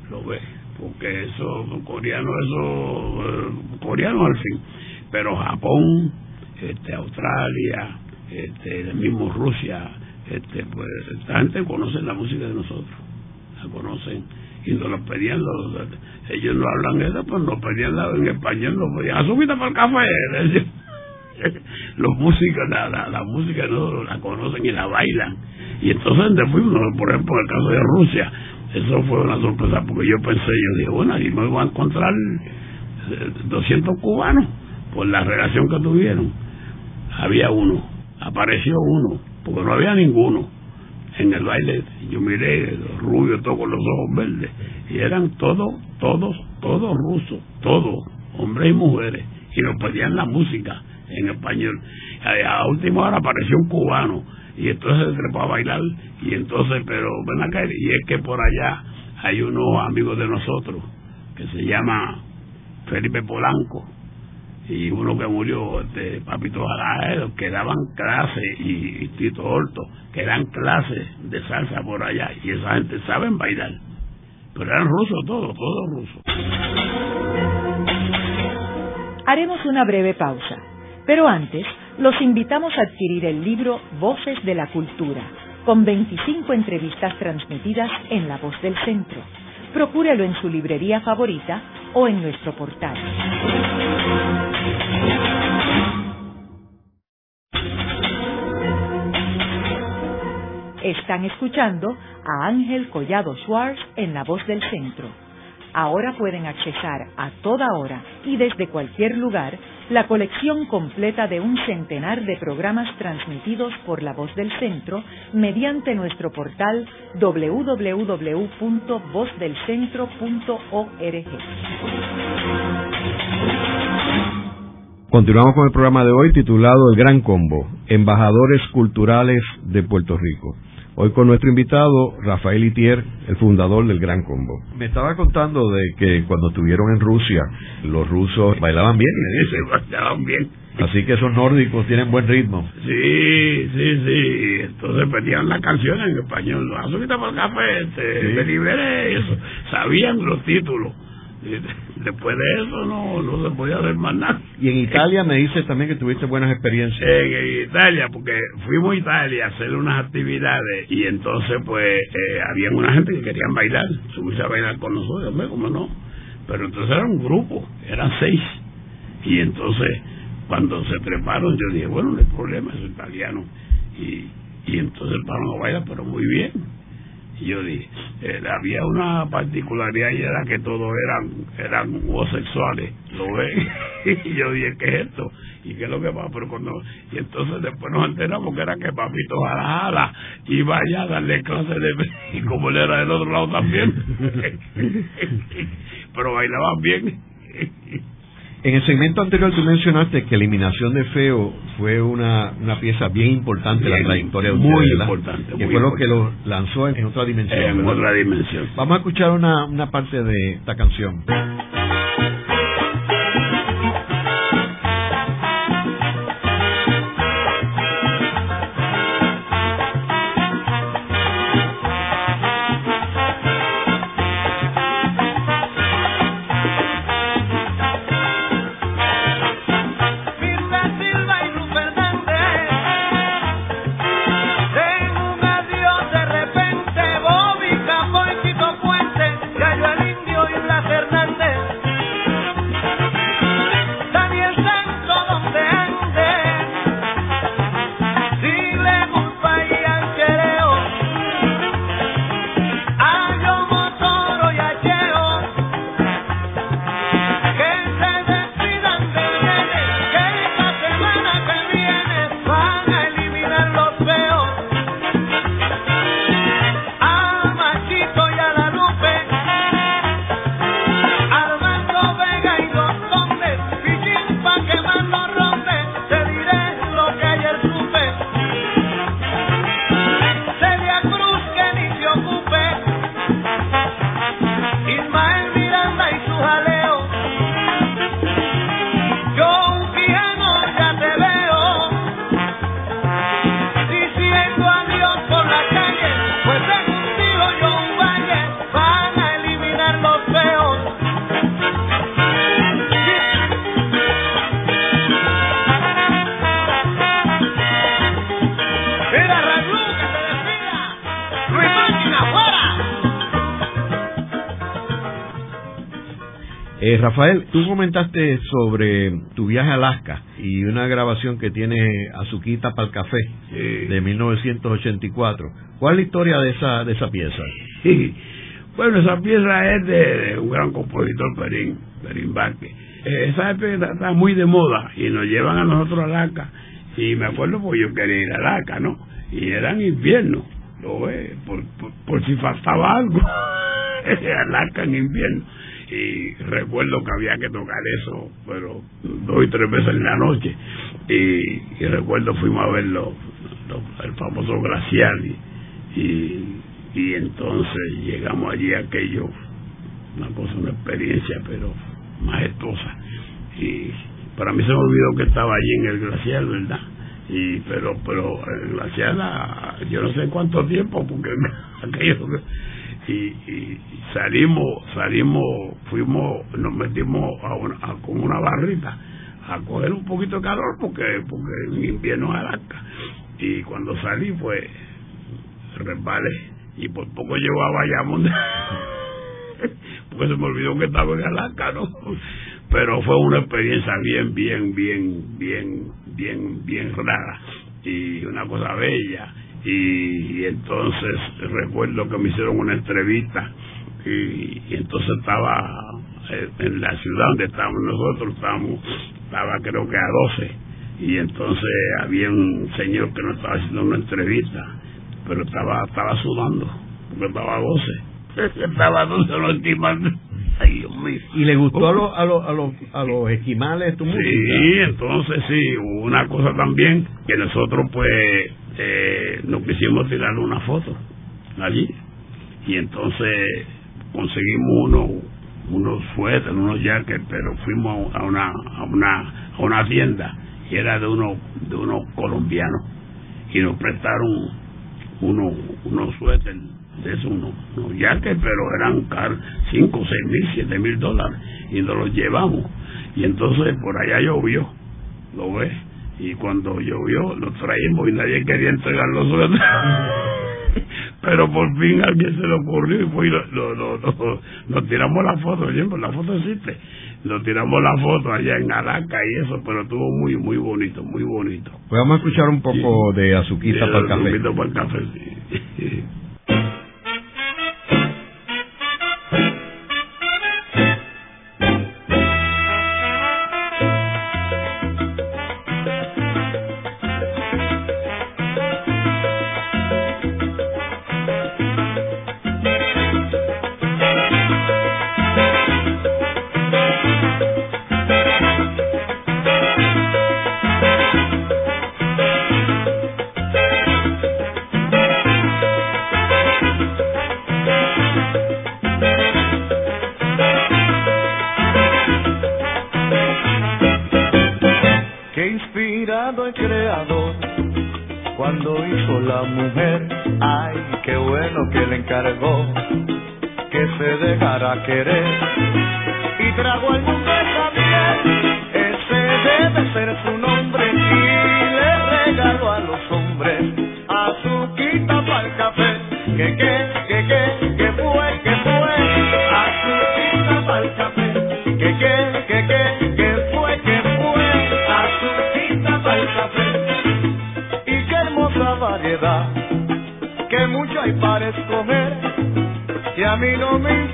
lo ve porque eso, coreano, eso, eh, coreano al fin, pero Japón, este, Australia, este, el mismo Rusia, este, pues esta gente conoce la música de nosotros, la conocen y nos lo pedían, los, ellos no hablan eso, pues nos pedían en español, nos pedían, azúcar para el café, [laughs] los músicos, la, la, música no la conocen y la bailan. Y entonces después, por ejemplo, en el caso de Rusia, eso fue una sorpresa porque yo pensé, yo dije, bueno, ahí me voy a encontrar 200 eh, cubanos por la relación que tuvieron. Había uno, apareció uno, porque no había ninguno en el baile. Yo miré, los rubios, todos con los ojos verdes, y eran todos, todos, todos rusos, todos, hombres y mujeres, y nos pedían la música en español. A, última hora apareció un cubano y entonces se trepó a bailar y entonces, pero ven acá, y es que por allá hay unos amigos de nosotros que se llama Felipe Polanco y uno que murió, este Papito Jaraedo, que daban clases y, Tito Horto, que dan clases de salsa por allá y esa gente saben bailar, pero eran rusos todos, todos rusos. Haremos una breve pausa, pero antes los invitamos a adquirir el libro Voces de la Cultura, con 25 entrevistas transmitidas en La Voz del Centro. Procúrelo en su librería favorita o en nuestro portal. Están escuchando a Ángel Collado Schwartz en La Voz del Centro. Ahora pueden accesar a toda hora y desde cualquier lugar la colección completa de un centenar de programas transmitidos por La Voz del Centro mediante nuestro portal www.vozdelcentro.org. Continuamos con el programa de hoy titulado El Gran Combo, Embajadores Culturales de Puerto Rico. Hoy con nuestro invitado, Rafael Itier, el fundador del Gran Combo. Me estaba contando de que cuando estuvieron en Rusia, los rusos bailaban bien. Sí, [laughs] bailaban bien. Así que esos nórdicos tienen buen ritmo. Sí, sí, sí. Entonces pedían las canciones en español. Azúcar el café, te, liberé, eso. Sabían los títulos después de eso no, no se podía hacer más nada. Y en Italia me dices también que tuviste buenas experiencias. En Italia, porque fuimos a Italia a hacer unas actividades y entonces pues eh, había una gente que querían bailar, subirse a bailar con nosotros, ¿cómo no? Pero entonces era un grupo, eran seis. Y entonces cuando se treparon yo dije, bueno, no hay problema, es italiano. Y, y entonces el paro no baila, pero muy bien yo dije, eh, había una particularidad y era que todos eran eran homosexuales, ¿lo ven? [laughs] y yo dije, ¿qué es esto? ¿Y qué es lo que pasa? Pero cuando, y entonces después nos enteramos que era que Papito Jala iba allá a darle clases de... [laughs] y como él era del otro lado también. [laughs] Pero bailaban bien. En el segmento anterior tú mencionaste que Eliminación de Feo fue una, una pieza bien importante en la trayectoria de ustedes, Muy ¿verdad? importante. Que muy fue lo que lo lanzó en, en otra dimensión. En ¿verdad? otra dimensión. Vamos a escuchar una, una parte de esta canción. Eh, Rafael, tú comentaste sobre tu viaje a Alaska y una grabación que tiene Azuquita para el Café Sí. de 1984. ¿Cuál es la historia de esa, de esa pieza? Sí. Bueno, esa pieza es de, de un gran compositor, Perín, Perín Vázquez. Eh, esa pieza está muy de moda y nos llevan a nosotros a Alaska. Y me acuerdo porque yo quería ir a Alaska, ¿no? Y era en invierno, ¿lo ves? Por, por, por si faltaba algo. [laughs] Alaska en invierno. Y recuerdo que había que tocar eso, pero dos y tres veces en la noche. Y, recuerdo fuimos a ver lo- el famoso glaciar y, y, entonces llegamos allí aquello una cosa una experiencia pero majestuosa y para mí se me olvidó que estaba allí en el glaciar verdad y pero pero el glaciar ah, yo no sé cuánto tiempo porque [laughs] aquello y, y salimos salimos fuimos nos metimos a una, con una barrita a coger un poquito de calor porque porque en invierno es Alaska. Y cuando salí pues resbalé y por poco llego a Bayamón [laughs] porque se me olvidó que estaba en Alaska no pero fue una experiencia bien bien bien bien bien bien rara y una cosa bella y, y entonces recuerdo que me hicieron una entrevista y, y entonces estaba eh, en la ciudad donde estábamos nosotros estábamos estaba creo que a 12 y entonces había un señor que nos estaba haciendo una entrevista pero estaba estaba sudando porque estaba a 12 [laughs] estaba a 12 no estimando ay Dios mío. ¿Y le gustó a los, [laughs] a los, a los, a los esquimales tu música? Sí, entonces sí, hubo una cosa también que nosotros pues eh, nos quisimos tirar una foto allí. Y entonces conseguimos unos unos suéteres, unos jackets, pero fuimos a una a una a una tienda y era de unos de unos colombianos. Y nos prestaron unos unos suéteres de esos unos, unos pero eran car 5, 6 mil, 7 mil dólares. Y nos los llevamos. Y entonces por allá llovió, ¿lo ves? Y cuando llovió los traímos y nadie quería entregar los suéteres. [laughs] Pero por fin a alguien se le ocurrió y fue y lo, lo, lo- lo- nos tiramos la foto, oye, pues la foto existe. Nos tiramos la foto allá en Alaska y eso, pero estuvo muy, muy bonito, muy bonito. Pues vamos a escuchar un poco de Azuquita para el Café. Azuquita para el café, sí. [laughs] azuquita para el café. Que, que, que, que, que fue, que fue, azuquita para el café. Que, que, que, que, que fue, que fue, azuquita para el café. Y qué hermosa variedad, que mucho hay para escoger. Y a mí no me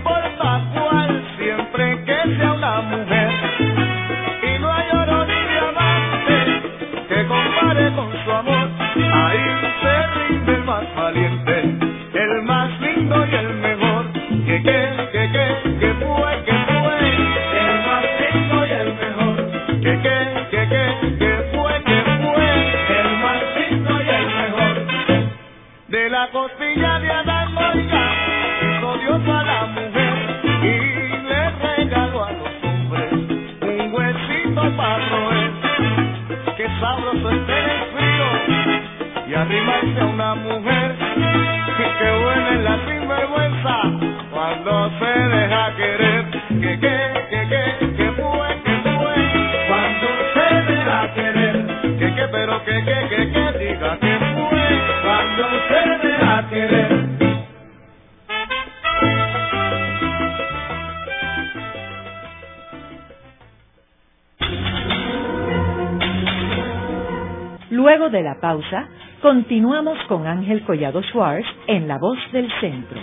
pausa, continuamos con Ángel Collado Schwartz en La Voz del Centro.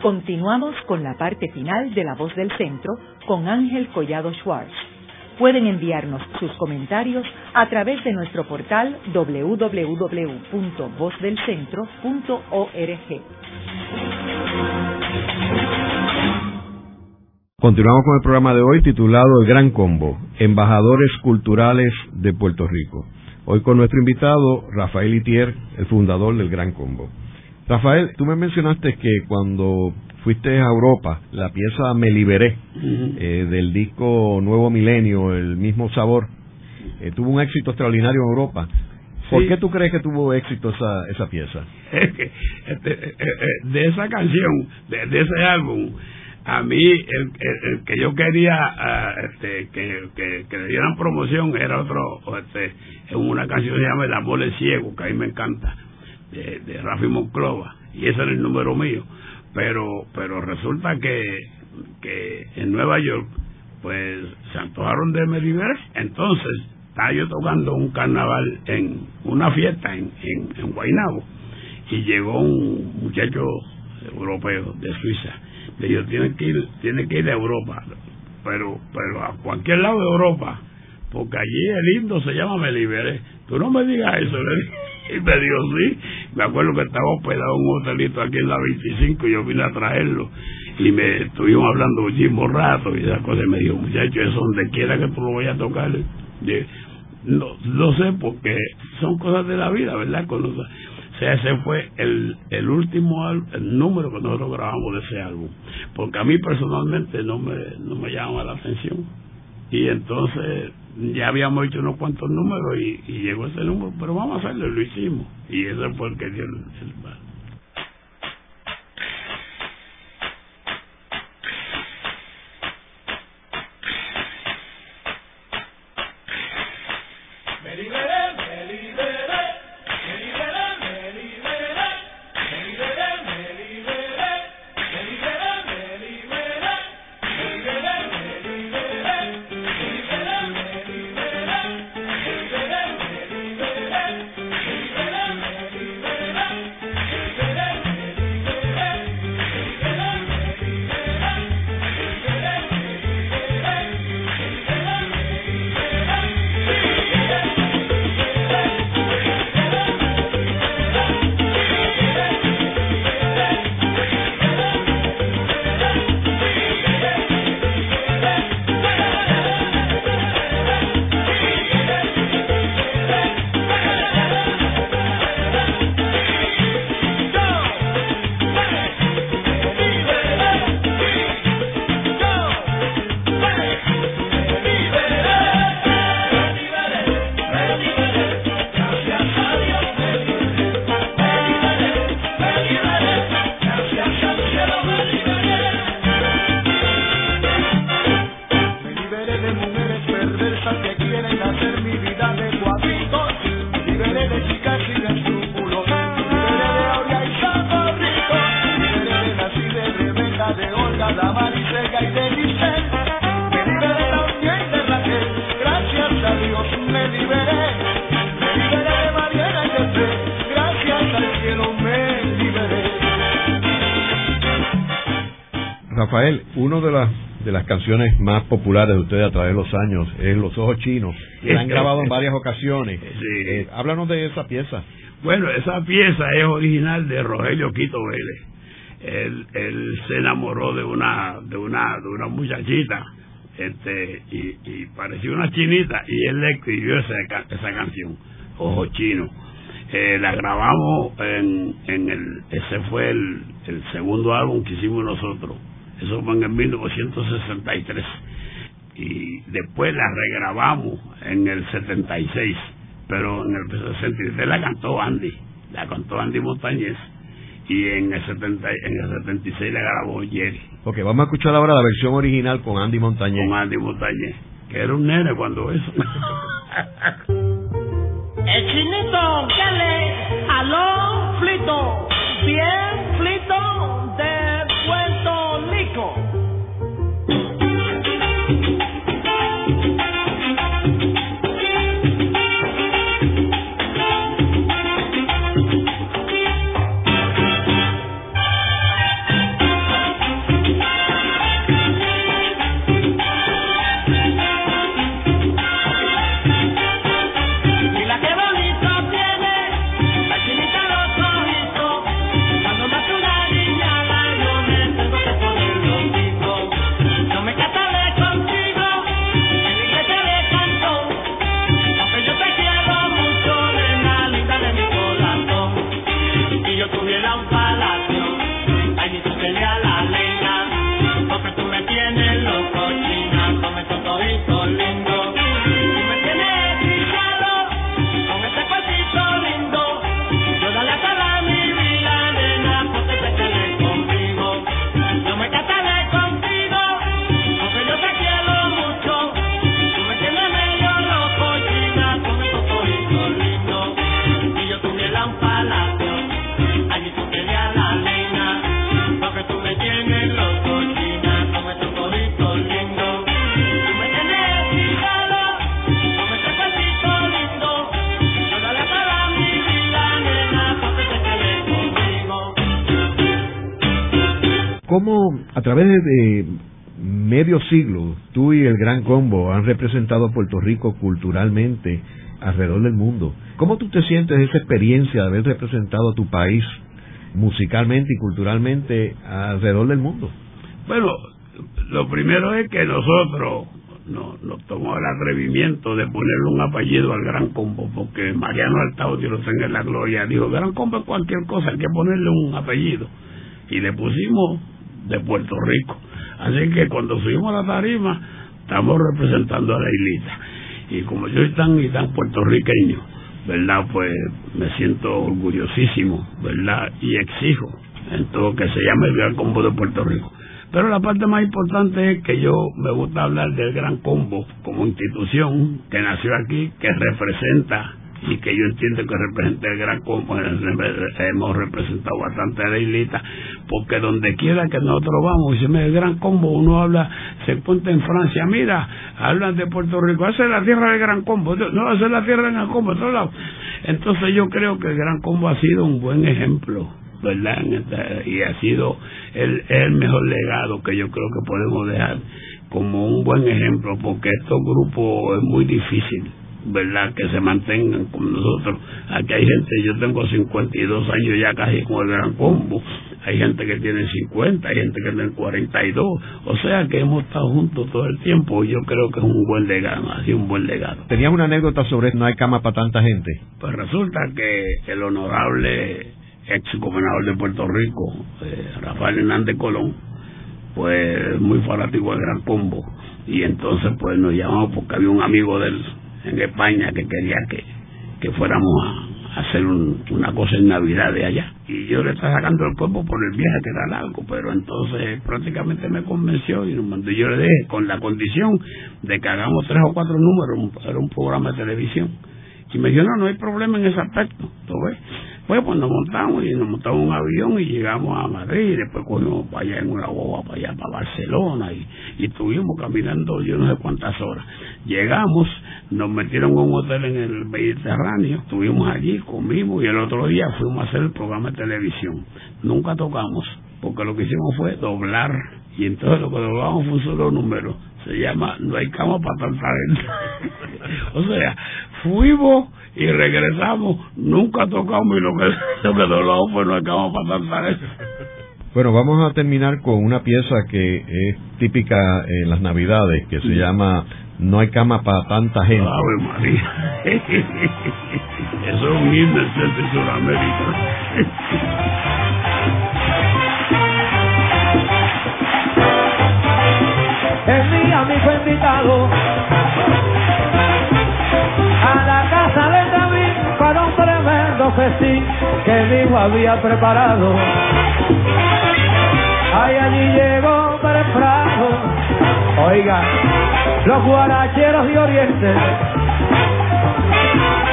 Continuamos con la parte final de La Voz del Centro con Ángel Collado Schwartz. Pueden enviarnos sus comentarios a través de nuestro portal www.vozdelcentro.org. Continuamos con el programa de hoy titulado El Gran Combo, Embajadores Culturales de Puerto Rico. Hoy con nuestro invitado Rafael Itier, el fundador del Gran Combo. Rafael, tú me mencionaste que cuando fuiste a Europa, la pieza Me Liberé, eh, del disco Nuevo Milenio, El mismo sabor, eh, tuvo un éxito extraordinario en Europa. ¿Por Sí. qué tú crees que tuvo éxito esa, esa pieza? [laughs] Este, eh, de esa canción, de, de ese álbum, a mí el, el- el que yo quería ah, este, que, que, le dieran promoción era otro, este, es una canción que se llama El amor es ciego, que a mí me encanta, de, de Rafi Monclova, y ese era el número mío. Pero, pero resulta que, que en Nueva York, pues se antojaron de liberar. Entonces, estaba yo tocando un carnaval en una fiesta en, en Guaynabo y llegó un muchacho europeo de Suiza. Le dijo, tiene que ir, tiene que ir a Europa, pero, pero a cualquier lado de Europa, porque allí el lindo se llama Me Liberé. Tú no me digas eso, le dije. [laughs] Y me dijo, sí. Me acuerdo que estaba hospedado en un hotelito aquí en la 25 y yo vine a traerlo. Y me estuvimos hablando muchísimo rato y esas cosas. Y me dijo, muchacho, eso donde quiera que tú lo vayas a tocar. No, no sé, porque son cosas de la vida, ¿verdad? Con ese fue el, el último el número que nosotros grabamos de ese álbum. Porque a mí personalmente no me, no me llama la atención. Y entonces ya habíamos hecho unos cuantos números y, y llegó ese número, pero vamos a hacerlo y lo hicimos. Y ese fue el que dio el, el- de las canciones más populares de ustedes a través de los años es Los Ojos Chinos, que la han grabado en varias ocasiones. Eh, háblanos de esa pieza. Bueno, esa pieza es original de Rogelio Quito Vélez. Él, él se enamoró de una de una de una muchachita este y, y parecía una chinita y él le escribió esa, esa canción Ojos Chinos eh, la grabamos en, en el ese fue el, el segundo álbum que hicimos nosotros eso fue en 1963 y después la regrabamos en el 76 pero en el 63 la cantó Andy la cantó Andy Montañez y en el, 70, en el 76 la grabó Jerry. Ok, vamos a escuchar ahora la versión original con Andy Montañez. Con Andy Montañez que era un nene cuando eso. [laughs] El chinito que le aló flito, bien flito través de medio siglo tú y el Gran Combo han representado a Puerto Rico culturalmente alrededor del mundo? ¿Cómo tú te sientes esa experiencia de haber representado a tu país musicalmente y culturalmente alrededor del mundo? Bueno, lo primero es que nosotros no, nos tomó el atrevimiento de ponerle un apellido al Gran Combo, porque Mariano Altao, Dios tenga en la gloria, dijo, Gran Combo es cualquier cosa, hay que ponerle un apellido. Y le pusimos de Puerto Rico. Así que cuando subimos a la tarima, estamos representando a la islita. Y como yo soy tan y tan puertorriqueño, ¿verdad? Pues me siento orgullosísimo, ¿verdad? Y exijo en todo que se llame el Gran Combo de Puerto Rico. Pero la parte más importante es que yo me gusta hablar del Gran Combo como institución que nació aquí, que representa y que yo entiendo que representa el Gran Combo. Hemos representado bastante a la islita, porque donde quiera que nosotros vamos, y se me el Gran Combo, uno habla, se encuentra en Francia, mira, hablan de Puerto Rico, esa es la tierra del Gran Combo, no, esa es la tierra del Gran Combo. Entonces yo creo que el Gran Combo ha sido un buen ejemplo ¿verdad? Y ha sido el, el mejor legado que yo creo que podemos dejar como un buen ejemplo, porque estos grupos es muy difícil, ¿verdad? Que se mantengan con nosotros. Aquí hay gente, yo tengo 52 años ya casi con el Gran Combo, hay gente que tiene 50, hay gente que tiene 42, o sea que hemos estado juntos todo el tiempo yo creo que es un buen legado, sido un buen legado. ¿Tenías una anécdota sobre no hay cama para tanta gente? Pues resulta que el honorable ex gobernador de Puerto Rico, eh, Rafael Hernández Colón, pues muy fanático del Gran Combo. Y entonces pues nos llamamos porque había un amigo de él en España que quería que, que fuéramos a, hacer un- una cosa en Navidad de allá. Y yo le estaba sacando el cuerpo por el viaje que era largo, pero entonces prácticamente me convenció y. Yo le dije con la condición de que hagamos tres o cuatro números, era un programa de televisión. Y me dijo, no, no hay problema en ese aspecto. ¿tú ves? Pues, pues nos montamos y nos montamos un avión y llegamos a Madrid, después cogimos para allá en una boba, para allá, para Barcelona, y, y estuvimos caminando yo no sé cuántas horas. Llegamos, nos metieron en un hotel en el Mediterráneo, estuvimos allí, comimos y el otro día fuimos a hacer el programa de televisión. Nunca tocamos, porque lo que hicimos fue doblar, y entonces lo que doblamos fue un solo número. Se llama No hay cama para tanta gente. [laughs] o sea, fuimos y regresamos, nunca tocamos y lo que, [laughs] lo que doblamos fue No hay cama para tanta gente. Bueno, vamos a terminar con una pieza que es típica en las Navidades, que se llama No hay cama para tanta gente. Ave María. [laughs] Eso es un himno y Sudamérica. Fue invitado a la casa de David para un tremendo festín que mi hijo había preparado. Ay, allí llegó temprano, oiga, los guaracheros de Oriente,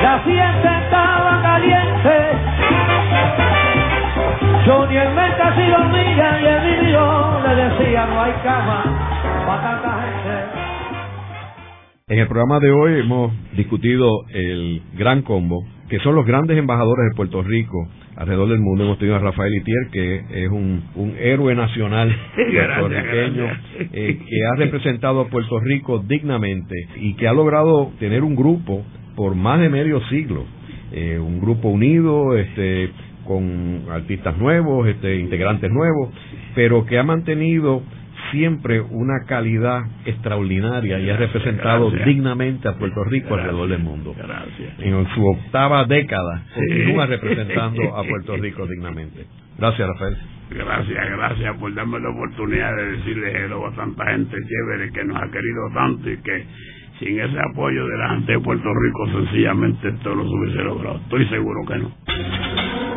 la fiesta estaba caliente, Johnny el Menta si dormía y el niño le decía no hay cama En el programa de hoy hemos discutido el gran combo, que son los grandes embajadores de Puerto Rico alrededor del mundo. Hemos tenido a Rafael Itier, que es un, un héroe nacional [laughs] puertorriqueño, eh, que ha representado a Puerto Rico dignamente y que ha logrado tener un grupo por más de medio siglo. Eh, un grupo unido, este, con artistas nuevos, este, integrantes nuevos, pero que ha mantenido siempre una calidad extraordinaria y ha representado gracias. dignamente a Puerto Rico Gracias. alrededor del mundo. Gracias. En su octava década Sí. continúa representando a Puerto [laughs] Rico dignamente. Gracias, Rafael. Gracias, gracias por darme la oportunidad de decirle hello a tanta gente chévere que nos ha querido tanto y que sin ese apoyo de la gente de Puerto Rico sencillamente esto no se hubiese logrado. Estoy seguro que no.